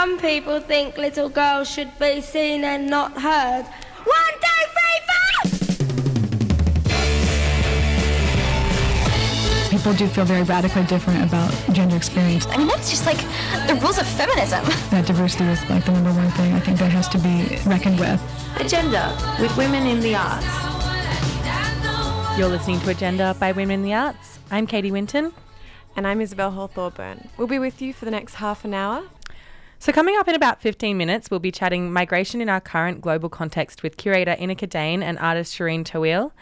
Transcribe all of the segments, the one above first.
Some people think little girls should be seen and not heard. One, two, three, four! People do feel very radically different about gender experience. I mean, that's just like the rules of feminism. That diversity is like the number one thing I think that has to be reckoned with. Agenda with Women in the Arts. You're listening to Agenda by Women in the Arts. I'm Katie Winton. And I'm Isabel Hall Thorburn. We'll be with you for the next half an hour. So, coming up in about 15 minutes, we'll be chatting migration in our current global context with curator Ineke Dane and artist Shireen Taweel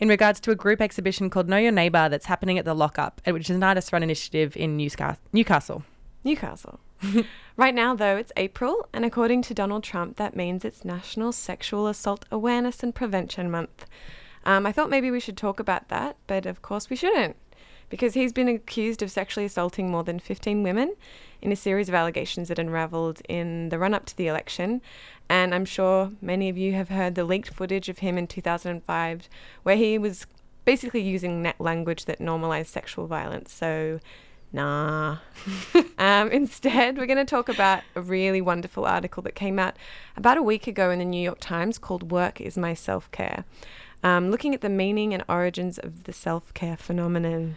in regards to a group exhibition called Know Your Neighbour that's happening at the Lockup, which is an artist run initiative in Newcastle. Newcastle. right now, though, it's April, and according to Donald Trump, that means it's National Sexual Assault Awareness and Prevention Month. Um, I thought maybe we should talk about that, but of course we shouldn't, because he's been accused of sexually assaulting more than 15 women in a series of allegations that unravelled in the run up to the election. And I'm sure many of you have heard the leaked footage of him in 2005, where he was basically using net language that normalized sexual violence. So, nah. um, instead, we're going to talk about a really wonderful article that came out about a week ago in the New York Times called Work is My Self Care, um, looking at the meaning and origins of the self care phenomenon.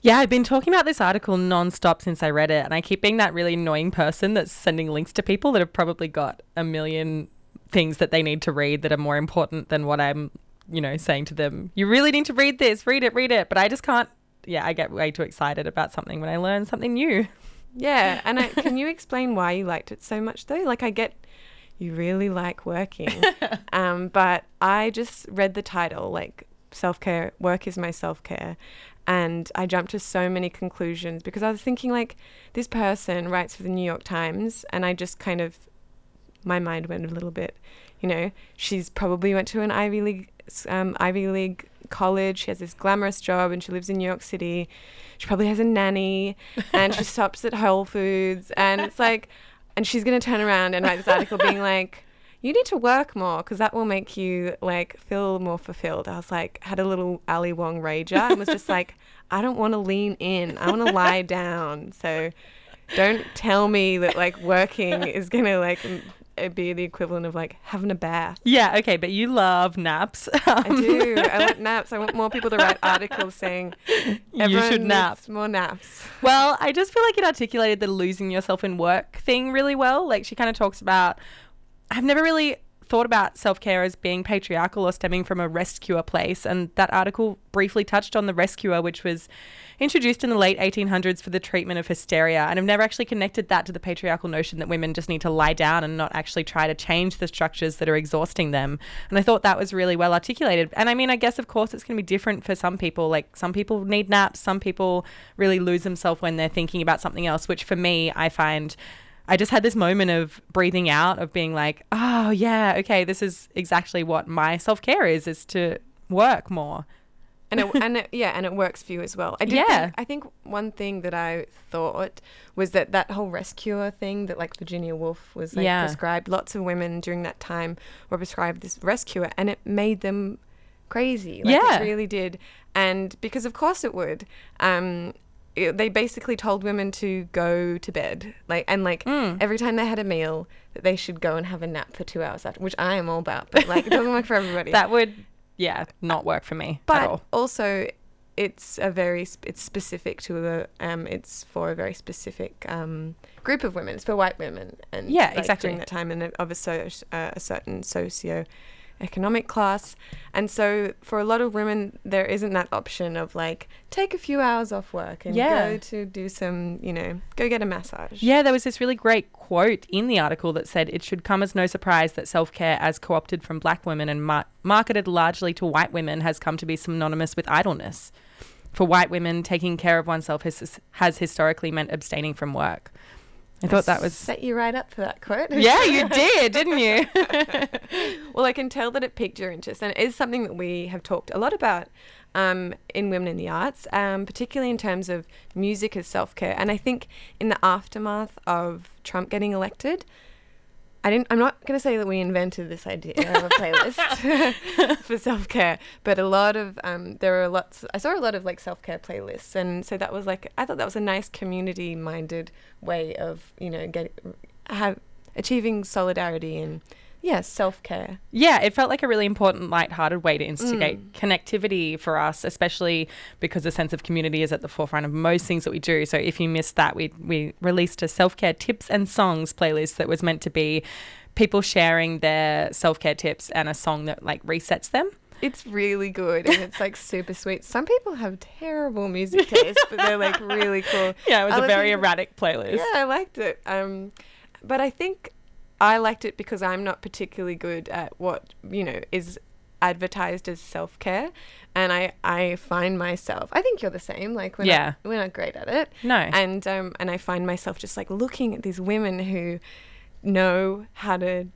Yeah, I've been talking about this article nonstop since I read it, and I keep being that really annoying person that's sending links to people that have probably got a million things that they need to read that are more important than what I'm, you know, saying to them. You really need to read this, read it, read it. But I just can't. Yeah, I get way too excited about something when I learn something new. Yeah, and I, can you explain why you liked it so much though? Like, I get you really like working, um, but I just read the title, like self care. Work is my self care, and I jumped to so many conclusions because I was thinking like this person writes for the New York Times and I just kind of my mind went a little bit you know she's probably went to an Ivy League um, Ivy League college. She has this glamorous job and she lives in New York City. She probably has a nanny and she stops at Whole Foods. And it's like and she's going to turn around and write this article being like you need to work more because that will make you like feel more fulfilled. I was like, had a little Ali Wong rager and was just like, I don't want to lean in. I want to lie down. So don't tell me that like working is going to like Uh, be the equivalent of like having a bath. Yeah, okay, but you love naps. Um, I do. I want naps. I want more people to write articles saying you should nap. More naps. Well, I just feel like it articulated the losing yourself in work thing really well. Like she kind of talks about I've never really thought about self care as being patriarchal or stemming from a rest cure place. And that article briefly touched on the rest cure, which was introduced in the late 1800s for the treatment of hysteria. And I've never actually connected that to the patriarchal notion that women just need to lie down and not actually try to change the structures that are exhausting them. And I thought that was really well articulated. And I mean, I guess, of course, it's going to be different for some people. Like, some people need naps, some people really lose themselves when they're thinking about something else, which for me, I find I just had this moment of breathing out, of being like, oh, yeah, okay, this is exactly what my self care is, is to work more. And it, and it, yeah, and it works for you as well. I did Yeah. Think, I think one thing that I thought was that that whole rest cure thing that like Virginia Woolf was like Yeah. prescribed. Lots of women during that time were prescribed this rest cure, and it made them crazy. Like, Yeah. it really did. And because of course it would. Um, they basically told women to go to bed, like and like Mm. every time they had a meal, that they should go and have a nap for two hours after, which I am all about. But like it doesn't work for everybody. That would, yeah, not work for me at but all. also it's a very it's specific to a um it's for a very specific um group of women it's for white women and Yeah, like, exactly. during that time and of a, so, uh, a certain socio economic class and so for a lot of women there isn't that option of like take a few hours off work and Yeah. go to do some you know go get a massage Yeah, there was this really great quote in the article that said it should come as no surprise that self care, as co opted from black women and mar- marketed largely to white women, has come to be synonymous with idleness. For white women, taking care of oneself has, has historically meant abstaining from work. I thought that was. set you right up for that quote Yeah, you did, didn't you? well, I can tell that it piqued your interest, and it is something that we have talked a lot about um, in Women in the Arts, um, particularly in terms of music as self care. And I think in the aftermath of Trump getting elected, I didn't. I'm not going to say that we invented this idea of a playlist for self care, but a lot of um, there are lots. I saw a lot of like self care playlists, and so that was like I thought that was a nice community minded way of you know get, have achieving solidarity and yeah, self care. Yeah, it felt like a really important, light-hearted way to instigate connectivity for us, especially because the sense of community is at the forefront of most things that we do. So if you missed that, we we released a self-care tips and songs playlist that was meant to be people sharing their self-care tips and a song that like resets them. It's really good and it's like super sweet. Some people have terrible music taste, but they're like really cool. Yeah, it was Other a very people- erratic playlist. Yeah, I liked it. Um, but I think I liked it because I'm not particularly good at what you know is advertised as self care, and I I find myself. I think you're the same. Like we're Yeah. not, we're not great at it. No. And um and I find myself just like looking at these women who know how to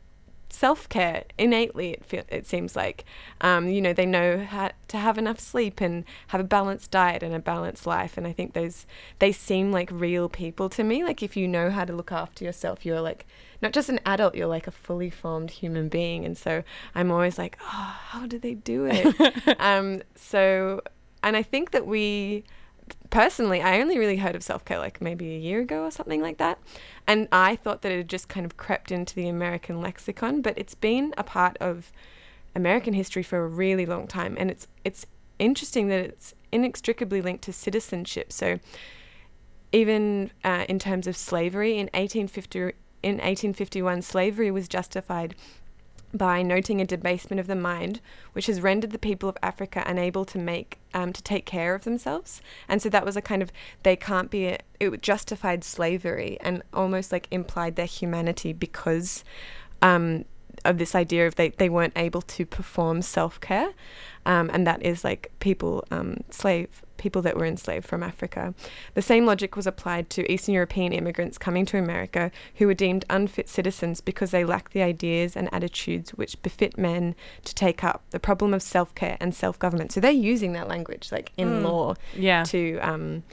self care innately. It feel, it seems like, um, you know, they know how to have enough sleep and have a balanced diet and a balanced life. And I think those they seem like real people to me. Like if you know how to look after yourself, you're like not just an adult. You're like a fully formed human being. And so I'm always like, oh, how do they do it? um, so, and I think that we personally, I only really heard of self care like maybe a year ago or something like that. And I thought that it had just kind of crept into the American lexicon, but it's been a part of American history for a really long time. And it's it's interesting that it's inextricably linked to citizenship. So even uh, in terms of slavery in 1850 in 1851 slavery was justified by noting a debasement of the mind, which has rendered the people of Africa unable to make um, to take care of themselves, and so that was a kind of they can't be. A, it justified slavery and almost like implied their humanity because um, of this idea of they they weren't able to perform self care, um, and that is like people um, slave people that were enslaved from Africa. The same logic was applied to Eastern European immigrants coming to America who were deemed unfit citizens because they lacked the ideas and attitudes which befit men to take up the problem of self care and self government. So they're using that language, like in law, Yeah. to um,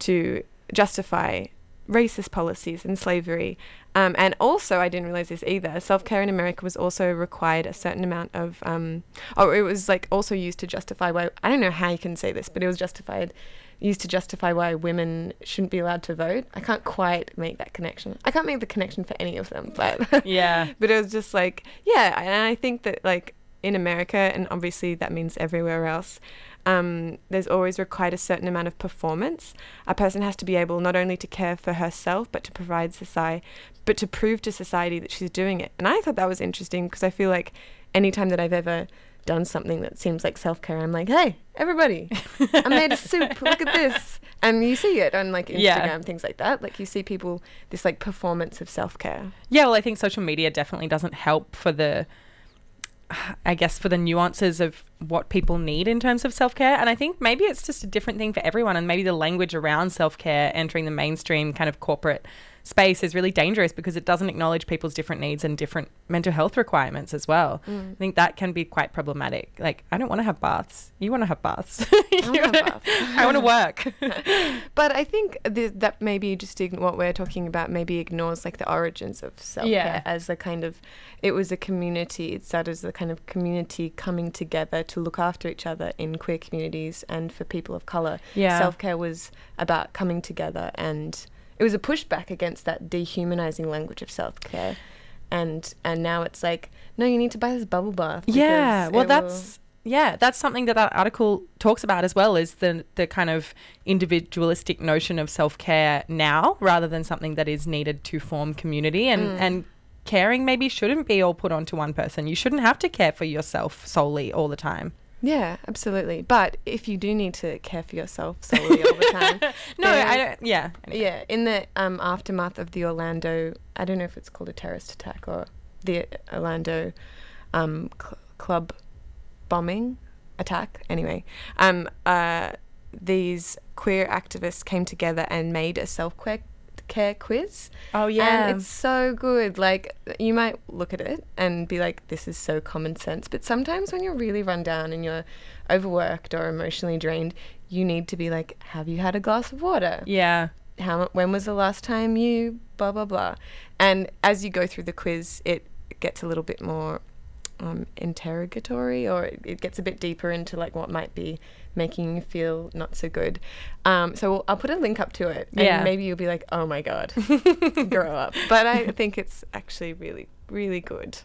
to justify racist policies and slavery. Um, and also, I didn't realize this either. Self care in America was also required a certain amount of. Um, oh, it was like also used to justify why. I don't know how you can say this, but it was justified, used to justify why women shouldn't be allowed to vote. I can't quite make that connection. I can't make the connection for any of them, but Yeah. but it was just like yeah and i think that like in america and obviously that means everywhere else um, there's always required a certain amount of performance. A person has to be able not only to care for herself but to provide society but to prove to society that she's doing it. And i thought that was interesting because i feel like anytime that i've ever done something that seems like self-care i'm like hey everybody i made a soup. Look at this. And you see it on like instagram Yeah. things like that. Like you see people this like performance of self-care. Yeah, well, I think social media definitely doesn't help for the, I guess, for the nuances of what people need in terms of self care. And I think maybe it's just a different thing for everyone. And maybe the language around self care entering the mainstream kind of corporate space is really dangerous because it doesn't acknowledge people's different needs and different mental health requirements as well. Mm. I think that can be quite problematic. Like, I don't want to have baths. You want to have baths. wanna have baths. I want to work. But I think th- that maybe just ign- what we're talking about maybe ignores like the origins of self care Yeah. as a kind of it was a community. It started as a kind of community coming together to look after each other in queer communities and for people of color. Yeah. self care was about coming together and it was a pushback against that dehumanizing language of self care. And and now it's like no, you need to buy this bubble bath. Yeah, well, that's yeah, that's something that that article talks about as well. Is the the kind of individualistic notion of self care now, rather than something that is needed to form community and Mm. and caring maybe shouldn't be all put onto one person. You shouldn't have to care for yourself solely all the time. Yeah, absolutely. But if you do need to care for yourself solely all the time, No, I don't. Yeah, Yeah, in the um, aftermath of the Orlando, I don't know if it's called a terrorist attack or the Orlando um, cl- club bombing attack. Anyway, um, uh, these queer activists came together and made a self care quiz. Oh yeah, And it's so good. Like you might look at it and be like, "This is so common sense," but sometimes when you're really run down and you're overworked or emotionally drained, you need to be like, "Have you had a glass of water? yeah. How when was the last time you blah blah blah?" And as you go through the quiz, it gets a little bit more um, interrogatory, or it, it gets a bit deeper into like what might be making you feel not so good. Um, so I'll put a link up to it, and Yeah. maybe you'll be like, "Oh my god, grow up." But I think it's actually really, really good.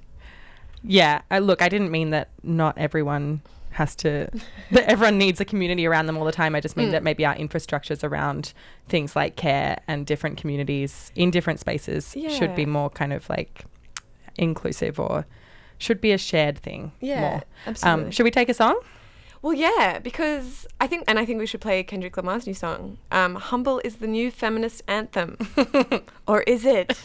Yeah, I, look, I didn't mean that not everyone has to, that everyone needs a community around them all the time. I just mean that maybe our infrastructures around things like care and different communities in different spaces should be more kind of like inclusive or should be a shared thing. Yeah, more. absolutely. Um, should we take a song? Well, yeah, because I think, and I think we should play Kendrick Lamar's new song. Um, "Humble" is the new feminist anthem, or is it?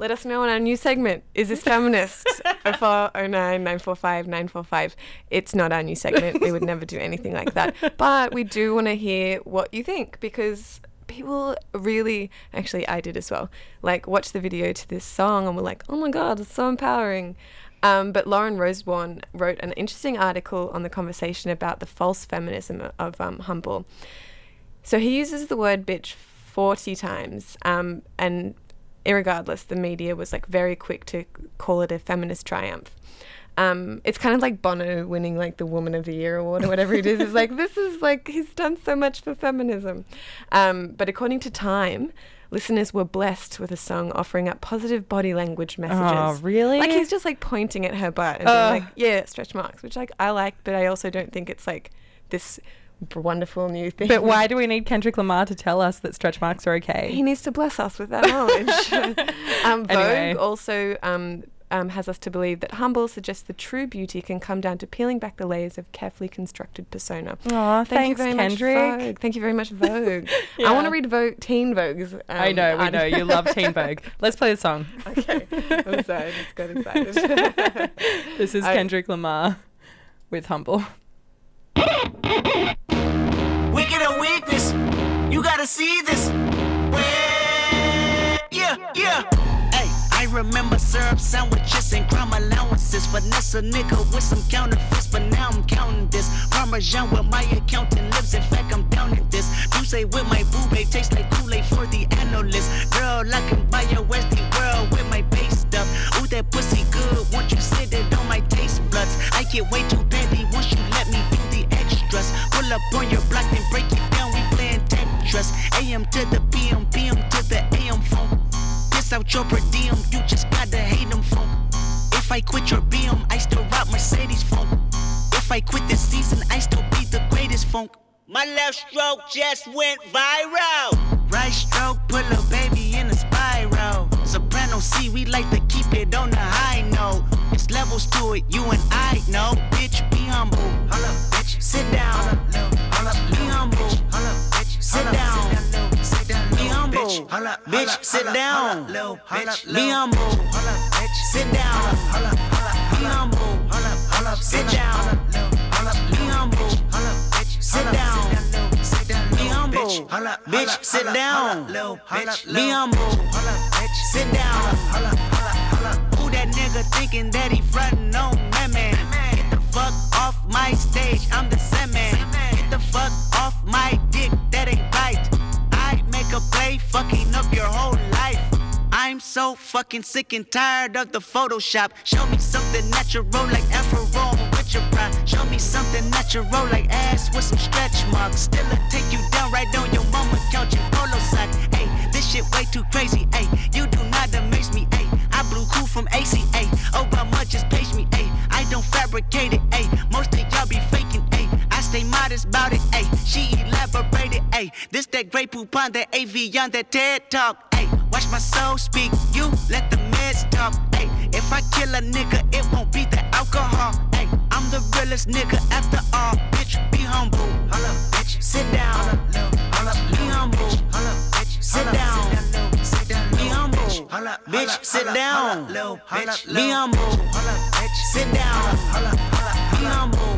Let us know in our new segment. Is this feminist? 0409 945 945. It's not our new segment. We would never do anything like that. But we do want to hear what you think because people really, actually, I did as well, like watch the video to this song and we're like, oh my God, it's so empowering. Um, but Lauren Rosewarne wrote an interesting article on the conversation about the false feminism of um, Humble. So he uses the word bitch 40 times, um, and irregardless, the media was like very quick to call it a feminist triumph. Um, it's kind of like Bono winning like the Woman of the Year award or whatever it is. It's like this is like he's done so much for feminism. Um, but according to Time, listeners were blessed with a song offering up positive body language messages. Oh, really? Like he's just like pointing at her butt and Ugh. being like, yeah, stretch marks, which like I like, but I also don't think it's like this wonderful new thing. But why do we need Kendrick Lamar to tell us that stretch marks are okay? He needs to bless us with that knowledge. um, Vogue Anyway. also um, um, has us to believe that humble suggests the true beauty can come down to peeling back the layers of carefully constructed persona. Aw, Thank thanks, you very Kendrick. much, Vogue. Thank you very much, Vogue. I want to read Vogue, Teen Vogue's. Um, I know, we know. You love Teen Vogue. Let's play the song. okay, I'm sorry, I just got excited. This is I- Kendrick Lamar with Humble. We Wicked or weakness, you gotta see this. Yeah, yeah. Hey, I remember syrup sandwiches and crime allowances. Finesse a nigga with some counterfeits, but now I'm counting this. Parmesan with my accountant lips. In fact, I'm down in this. You say with my boo babe tastes like Kool-Aid for the analyst. Girl, I can buy your Westie world with my base stuff. Ooh, that pussy good. Once you sit it on my taste buds, I get way too petty once you let me do the extras. Pull up on your block and break it down. We playing Tetris. AM to the PM, PM Out your per diem, you just gotta hate them phone. If I quit your BM, I still rock Mercedes funk. If I quit this season, I still be the greatest funk. My left stroke just went viral. Right stroke, put a baby in a spiral. Soprano C, we like to keep it on the high note. It's levels to it, you and I know. Bitch, be humble. Holla, bitch. Sit down. Be humble. Sit down. Humble. Bitch, sit down. Be humble. Sit down. Be humble. Sit down. Be humble. Sit down. Be humble. Bitch, sit down. Be humble. Sit down. Who that nigga thinking that he frontin' on me, man? Get the fuck off my stage, I'm the same man. Get the fuck off my dick, that ain't right. Make a play, fucking up your whole life. I'm so fucking sick and tired of the Photoshop. Show me something natural like Afro with your pride. Show me something natural like ass with some stretch marks. Still I take you down right on your mama couch in polo sock. Hey, this shit way too crazy. Hey, you do not amaze me. Hey, I blew cool from ACA. Obama just page me. Hey, I don't fabricate it. Hey, most of y'all stay modest about it. Hey, she elaborated. Hey, this that Grey Poupon, that Evian that TED talk. Hey, watch my soul speak. You let the meds talk. Hey, if I kill a nigga, it won't be the alcohol. Hey, I'm the realest nigga after all. Bitch, be humble. Holla, bitch. Sit down. Be humble. Holla, bitch. Sit down. Be humble. Bitch, sit down. Be humble. Holla, bitch. Sit down. Be humble.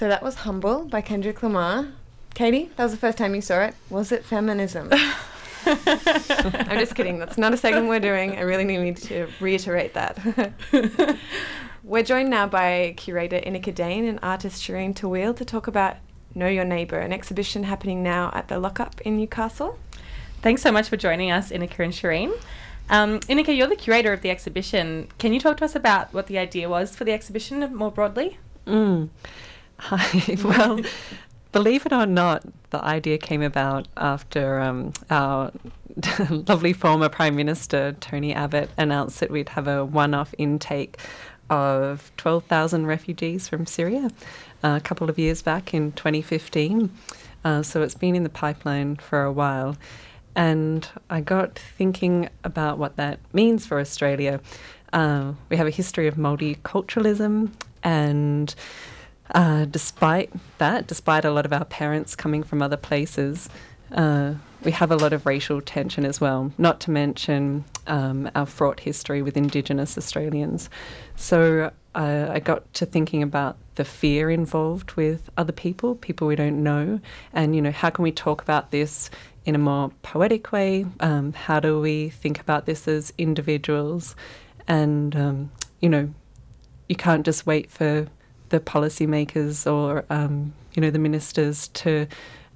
So that was Humble by Kendrick Lamar. Katie, that was the first time you saw it. Was it feminism? I'm just kidding. That's not a segment we're doing. I really need to reiterate that. we're joined now by curator Ineke Dane and artist Shireen Taweel to talk about Know Your Neighbour, an exhibition happening now at the Lockup in Newcastle. Thanks so much for joining us, Ineke and Shireen. Um, Ineke, you're the curator of the exhibition. Can you talk to us about what the idea was for the exhibition more broadly? Mm. Hi. well, believe it or not, the idea came about after um, our lovely former Prime Minister, Tony Abbott, announced that we'd have a one off intake of 12,000 refugees from Syria uh, a couple of years back in 2015. Uh, so it's been in the pipeline for a while. And I got thinking about what that means for Australia. Uh, we have a history of multiculturalism, and uh, despite that, despite a lot of our parents coming from other places, uh, we have a lot of racial tension as well, not to mention um, our fraught history with Indigenous Australians. So uh, I got to thinking about the fear involved with other people, people we don't know, and you know how can we talk about this in a more poetic way? Um, how do we think about this as individuals? And um, you know, you can't just wait for the policymakers or um, you know the ministers to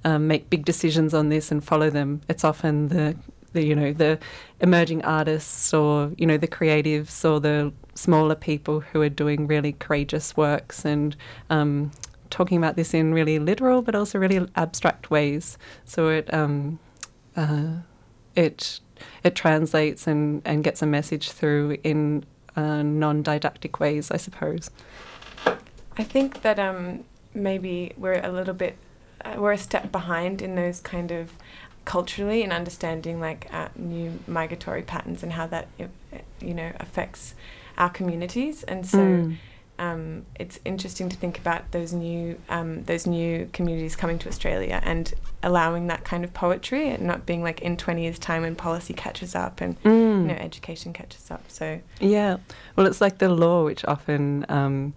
um, make big decisions on this and follow them. It's often the, the you know the emerging artists or you know the creatives or the smaller people who are doing really courageous works and um, talking about this in really literal but also really abstract ways. So it um, uh, it it translates and, and gets a message through in uh, non-didactic ways, I suppose. I think that um, maybe we're a little bit uh, we're a step behind in those kind of culturally and understanding like uh, new migratory patterns and how that you know affects our communities and so mm. um, it's interesting to think about those new um, those new communities coming to Australia and allowing that kind of poetry and not being like in 20 years time when policy catches up and mm. you know education catches up so yeah well it's like the law which often um,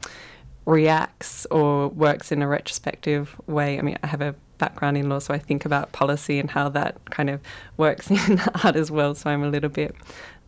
reacts or works in a retrospective way. I mean, I have a background in law, so I think about policy and how that kind of works in art as well. So I'm a little bit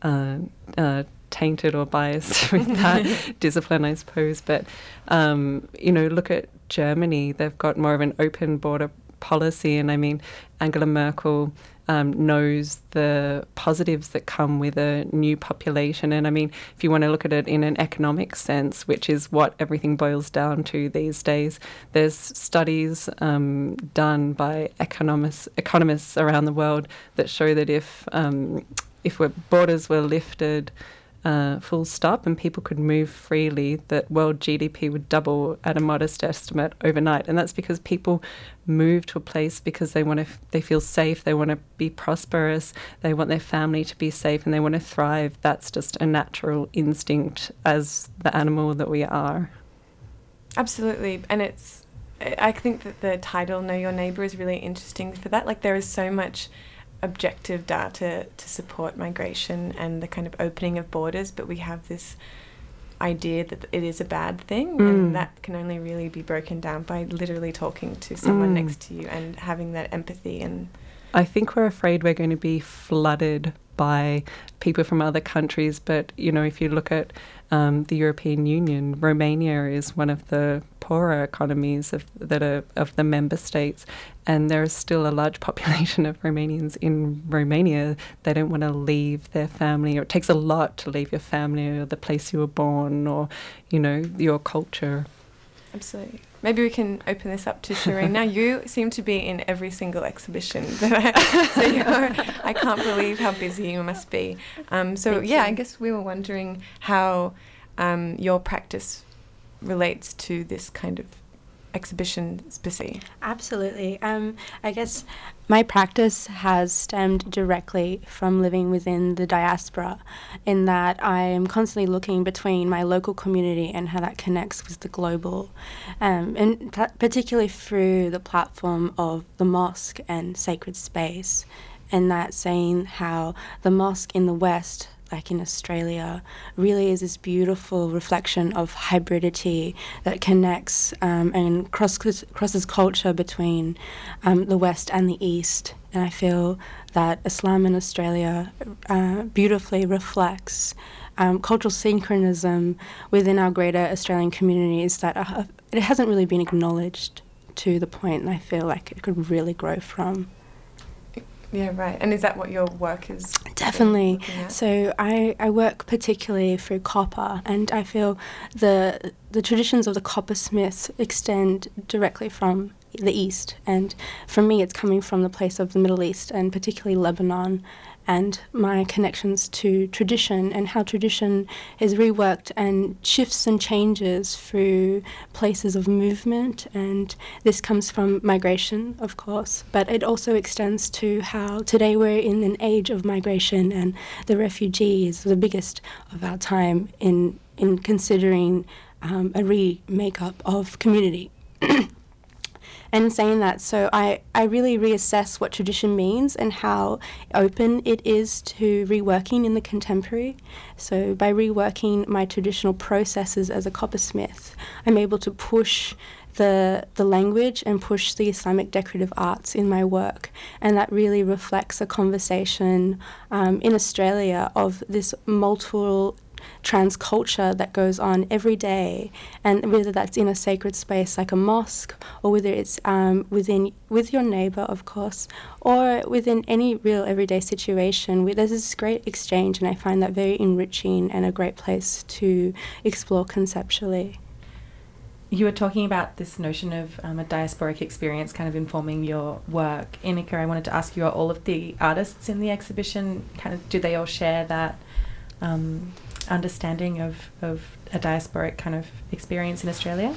uh, uh, tainted or biased with that discipline, I suppose. But um, you know, look at Germany; they've got more of an open border policy, and I mean, Angela Merkel um, knows the positives that come with a new population. And I mean, if you want to look at it in an economic sense, which is what everything boils down to these days, there's studies um, done by economists economists around the world that show that if um, if borders were lifted uh, full stop and people could move freely, that world GDP would double at a modest estimate overnight. And that's because people move to a place because they want to, f- they feel safe, they want to be prosperous, they want their family to be safe, and they want to thrive. That's just a natural instinct as the animal that we are. Absolutely, and it's. I think that the title "Know Your Neighbor" is really interesting for that. Like there is so much objective data to support migration and the kind of opening of borders, but we have this idea that it is a bad thing mm. and that can only really be broken down by literally talking to someone mm. next to you and having that empathy and I think we're afraid we're going to be flooded by people from other countries. But, you know, if you look at um, the European Union, Romania is one of the poorer economies of, that are of the member states. And there is still a large population of Romanians in Romania. They don't want to leave their family, or it takes a lot to leave your family or the place you were born or, you know, your culture. Absolutely. Maybe we can open this up to Shireen. now you seem to be in every single exhibition that I, so you're, I can't believe how busy you must be. Um, so Thank yeah, you. I guess we were wondering how um, your practice relates to this kind of exhibition specifically? Absolutely. Um, I guess my practice has stemmed directly from living within the diaspora, in that I am constantly looking between my local community and how that connects with the global, um, and particularly through the platform of the mosque and sacred space. And that saying how the mosque in the West like in Australia, really is this beautiful reflection of hybridity that connects um, and crosses, crosses culture between um, the West and the East. And I feel that Islam in Australia uh, beautifully reflects um, cultural synchronism within our greater Australian communities that are, it hasn't really been acknowledged to the point, and I feel like it could really grow from. Yeah, right. And is that what your work is? Definitely. So I, I work particularly through copper, and I feel the the traditions of the coppersmiths extend directly from the East, and for me, it's coming from the place of the Middle East, and particularly Lebanon, and my connections to tradition and how tradition is reworked and shifts and changes through places of movement. And this comes from migration, of course, but it also extends to how today we're in an age of migration, and the refugee is the biggest of our time in in considering um, a remake-up of community. And in saying that, so I, I really reassess what tradition means and how open it is to reworking in the contemporary. So by reworking my traditional processes as a coppersmith, I'm able to push the the language and push the Islamic decorative arts in my work, and that really reflects a conversation um, in Australia of this multiple trans culture that goes on every day, and whether that's in a sacred space like a mosque, or whether it's um, within with your neighbor, of course, or within any real everyday situation. We, there's this great exchange, and I find that very enriching and a great place to explore conceptually. You were talking about this notion of um, a diasporic experience kind of informing your work. Ineke, I wanted to ask you, are all of the artists in the exhibition kind of, do they all share that um, understanding of, of a diasporic kind of experience in Australia?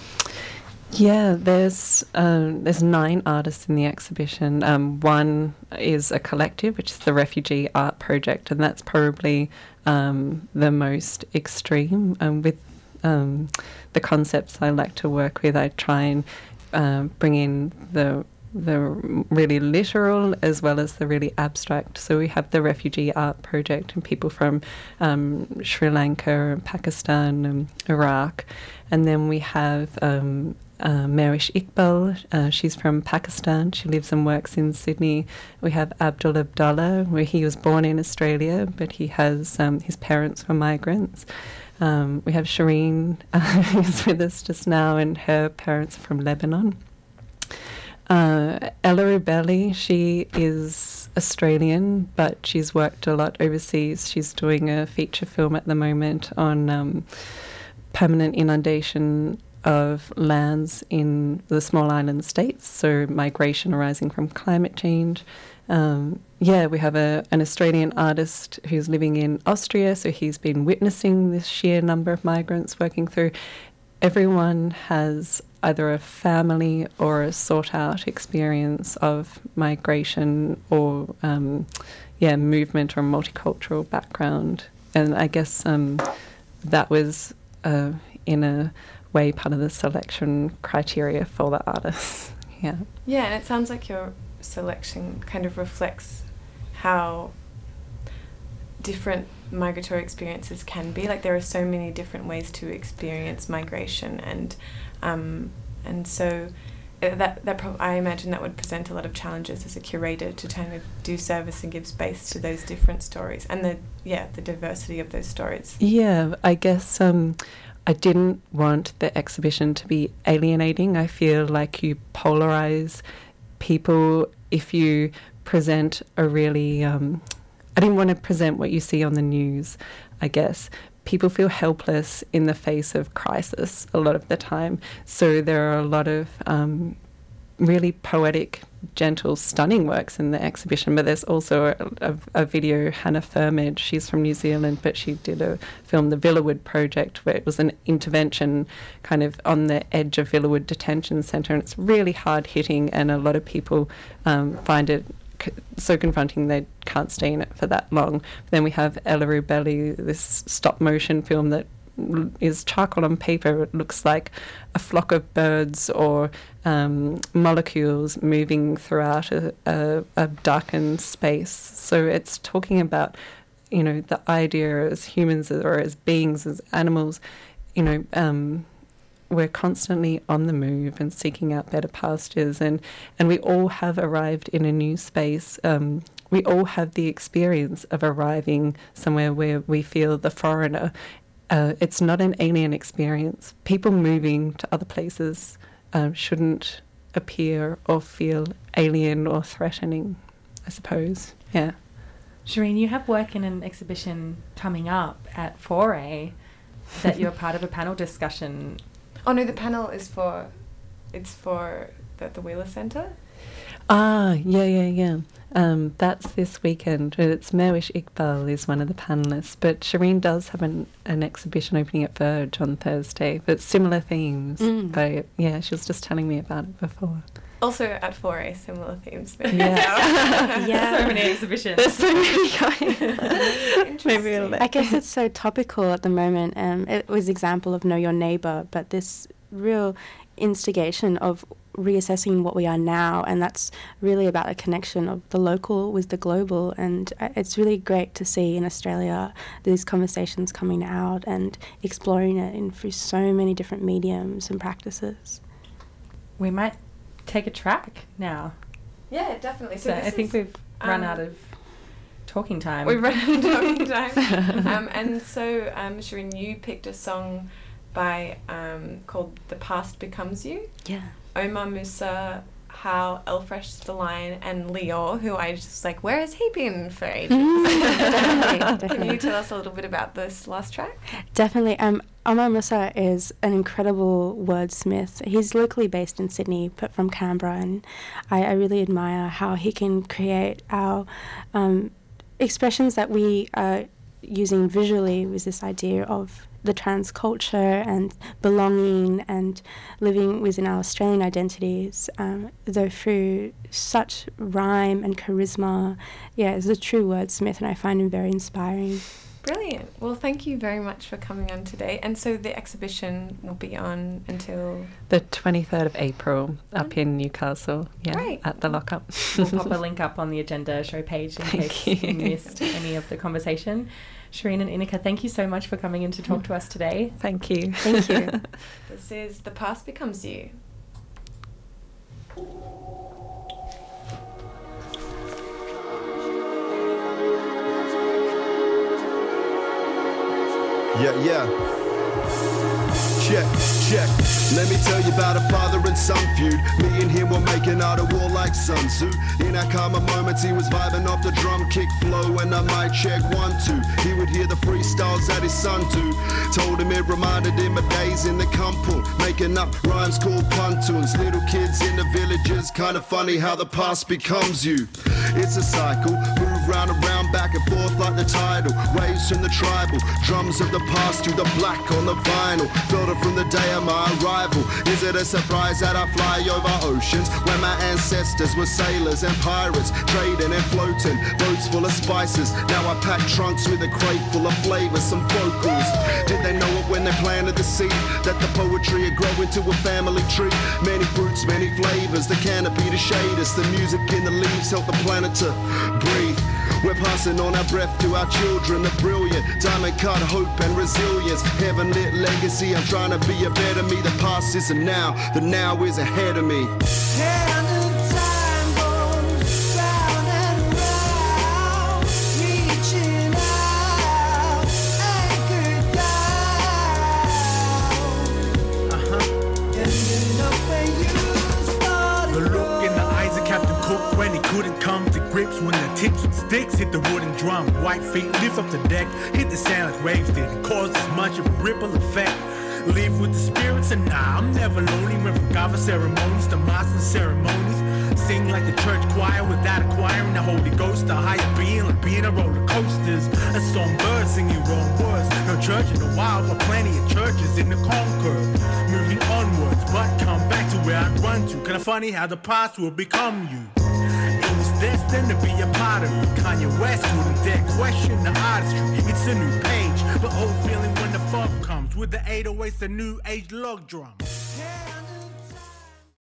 Yeah, there's um, there's nine artists in the exhibition. Um, one is a collective, which is the Refugee Art Project, and that's probably um, the most extreme. Um, with um, the concepts I like to work with, I try and um, bring in the the really literal as well as the really abstract. So we have the Refugee Art Project and people from um, Sri Lanka Pakistan and Iraq. And then we have um, uh, Mehwish Iqbal. Uh, she's from Pakistan. She lives and works in Sydney. We have Abdul Abdullah, where he was born in Australia, but he has um, his parents were migrants. Um, we have Shireen, uh, who's with us just now, and her parents are from Lebanon. Uh, Ella Rubelli, she is Australian, but she's worked a lot overseas. She's doing a feature film at the moment on um, permanent inundation of lands in the small island states, so migration arising from climate change. Um, yeah, we have a, an Australian artist who's living in Austria, so he's been witnessing this sheer number of migrants working through. Everyone has either a family or a sought out experience of migration or, um, yeah, movement or multicultural background. And I guess um, that was, uh, in a way, part of the selection criteria for the artists. Yeah. Yeah, and it sounds like your selection kind of reflects how different migratory experiences can be. Like there are so many different ways to experience migration, and um, and so uh, that that I imagine that would present a lot of challenges as a curator to kind of do service and give space to those different stories and the yeah the diversity of those stories. Yeah, I guess um, I didn't want the exhibition to be alienating. I feel like you polarize people if you present a really. Um, I didn't want to present what you see on the news, I guess. People feel helpless in the face of crisis a lot of the time. So there are a lot of um, really poetic, gentle, stunning works in the exhibition. But there's also a, a, a video, Hannah Firmage, she's from New Zealand, but she did a film, The Villawood Project, where it was an intervention kind of on the edge of Villawood Detention Centre. And it's really hard hitting, and a lot of people um, find it so confronting they can't stay in it for that long. Then we have Ella Rubelli, this stop motion film that is charcoal on paper. It looks like a flock of birds or um, molecules moving throughout a, a, a darkened space. So it's talking about you know, the idea as humans or as beings, as animals, you know, um, we're constantly on the move and seeking out better pastures, and, and we all have arrived in a new space. Um, we all have the experience of arriving somewhere where we feel the foreigner. Uh, it's not an alien experience. People moving to other places uh, shouldn't appear or feel alien or threatening, I suppose. Yeah. Shireen, you have work in an exhibition coming up at Foray that you're part of a panel discussion. Oh no, the panel is for, it's for the, the Wheeler Centre. Ah, yeah, yeah, yeah. Um, that's this weekend. It's Mehwish Iqbal is one of the panelists, but Shireen does have an, an exhibition opening at Verge on Thursday, but similar themes. Mm. But yeah, she was just telling me about it before. Also at Foray, similar themes. Yeah. Yeah. So many exhibitions. There's so many going. Maybe Interesting. it'll I guess it's so topical at the moment. Um, it was example of know your neighbor, but this real instigation of reassessing what we are now, and that's really about a connection of the local with the global. And uh, it's really great to see in Australia these conversations coming out and exploring it in through so many different mediums and practices. We might take a track now. Yeah, definitely. So, I this think is- we've run um, out of talking time. We've run out of talking time. um, and so, um, Shireen, you picked a song by um, called "The Past Becomes You." Yeah. Omar Musa, Hau, L-Fresh the Lion, and Lior, who I just like, where has he been for ages? definitely, Can you tell us a little bit about this last track? Definitely. Um, Omar Musa is an incredible wordsmith. He's locally based in Sydney, but from Canberra, and I, I really admire how he can create our um, expressions that we are using visually with this idea of the trans culture and belonging and living within our Australian identities, um, though through such rhyme and charisma. Yeah, he's a true wordsmith, and I find him very inspiring. Brilliant. Well, thank you very much for coming on today. And so the exhibition will be on until. The 23rd of April up in Newcastle. Yeah, Great. at the lockup. we'll pop a link up on the agenda show page in Thank case you. you. missed any of the conversation. Shireen and Ineke, thank you so much for coming in to talk to us today. Thank you. Thank you. This is The Past Becomes You. Yeah, yeah. Check, check. Let me tell you about a father and son feud. Me and him were making out a war like Sun Tzu. In our calmer moments, he was vibing off the drum kick flow, and I might check one, two. He would hear the freestyles that his son do. Told him it reminded him of days in the kampung, making up rhymes called pantuns. Little kids in the villages, kinda funny how the past becomes you. It's a cycle, round and round, back and forth like the tidal. Waves from the tribal, drums of the past to the black on the vinyl. It from the day of my arrival. Is it a surprise that I fly over oceans when my ancestors were sailors and pirates, trading and floating, boats full of spices? Now I pack trunks with a crate full of flavors, some vocals. Did they know it when they planted the seed that the poetry would grow into a family tree? Many fruits, many flavors, the canopy to shade us, the music in the leaves help the planet to breathe. We're passing on our breath to our children, the brilliant diamond cut hope and resilience, heaven lit legacy. I'm trying to be a better me. The past isn't now, the now is ahead of me. Uh-huh. The look in the eyes of Captain Cook when he couldn't come to grips when the tips and sticks hit the wooden drum. White feet lift up the deck, hit the sand like waves did, and caused as much of a ripple effect. Live with the spirits and nah, I'm never lonely. Went from kava ceremonies to Master ceremonies. Sing like the church choir without acquiring the Holy Ghost. A higher being like being a roller coasters. A songbird singing wrong words. No church in the wild, but plenty of churches in the Concord. Moving onwards, but come back to where I run to. Kinda funny how the past will become you. Destined to be a part of me. Kanye West wouldn't dare question the artistry. It's a new page, but old feeling when the fog comes with the 808s, the new age log drum.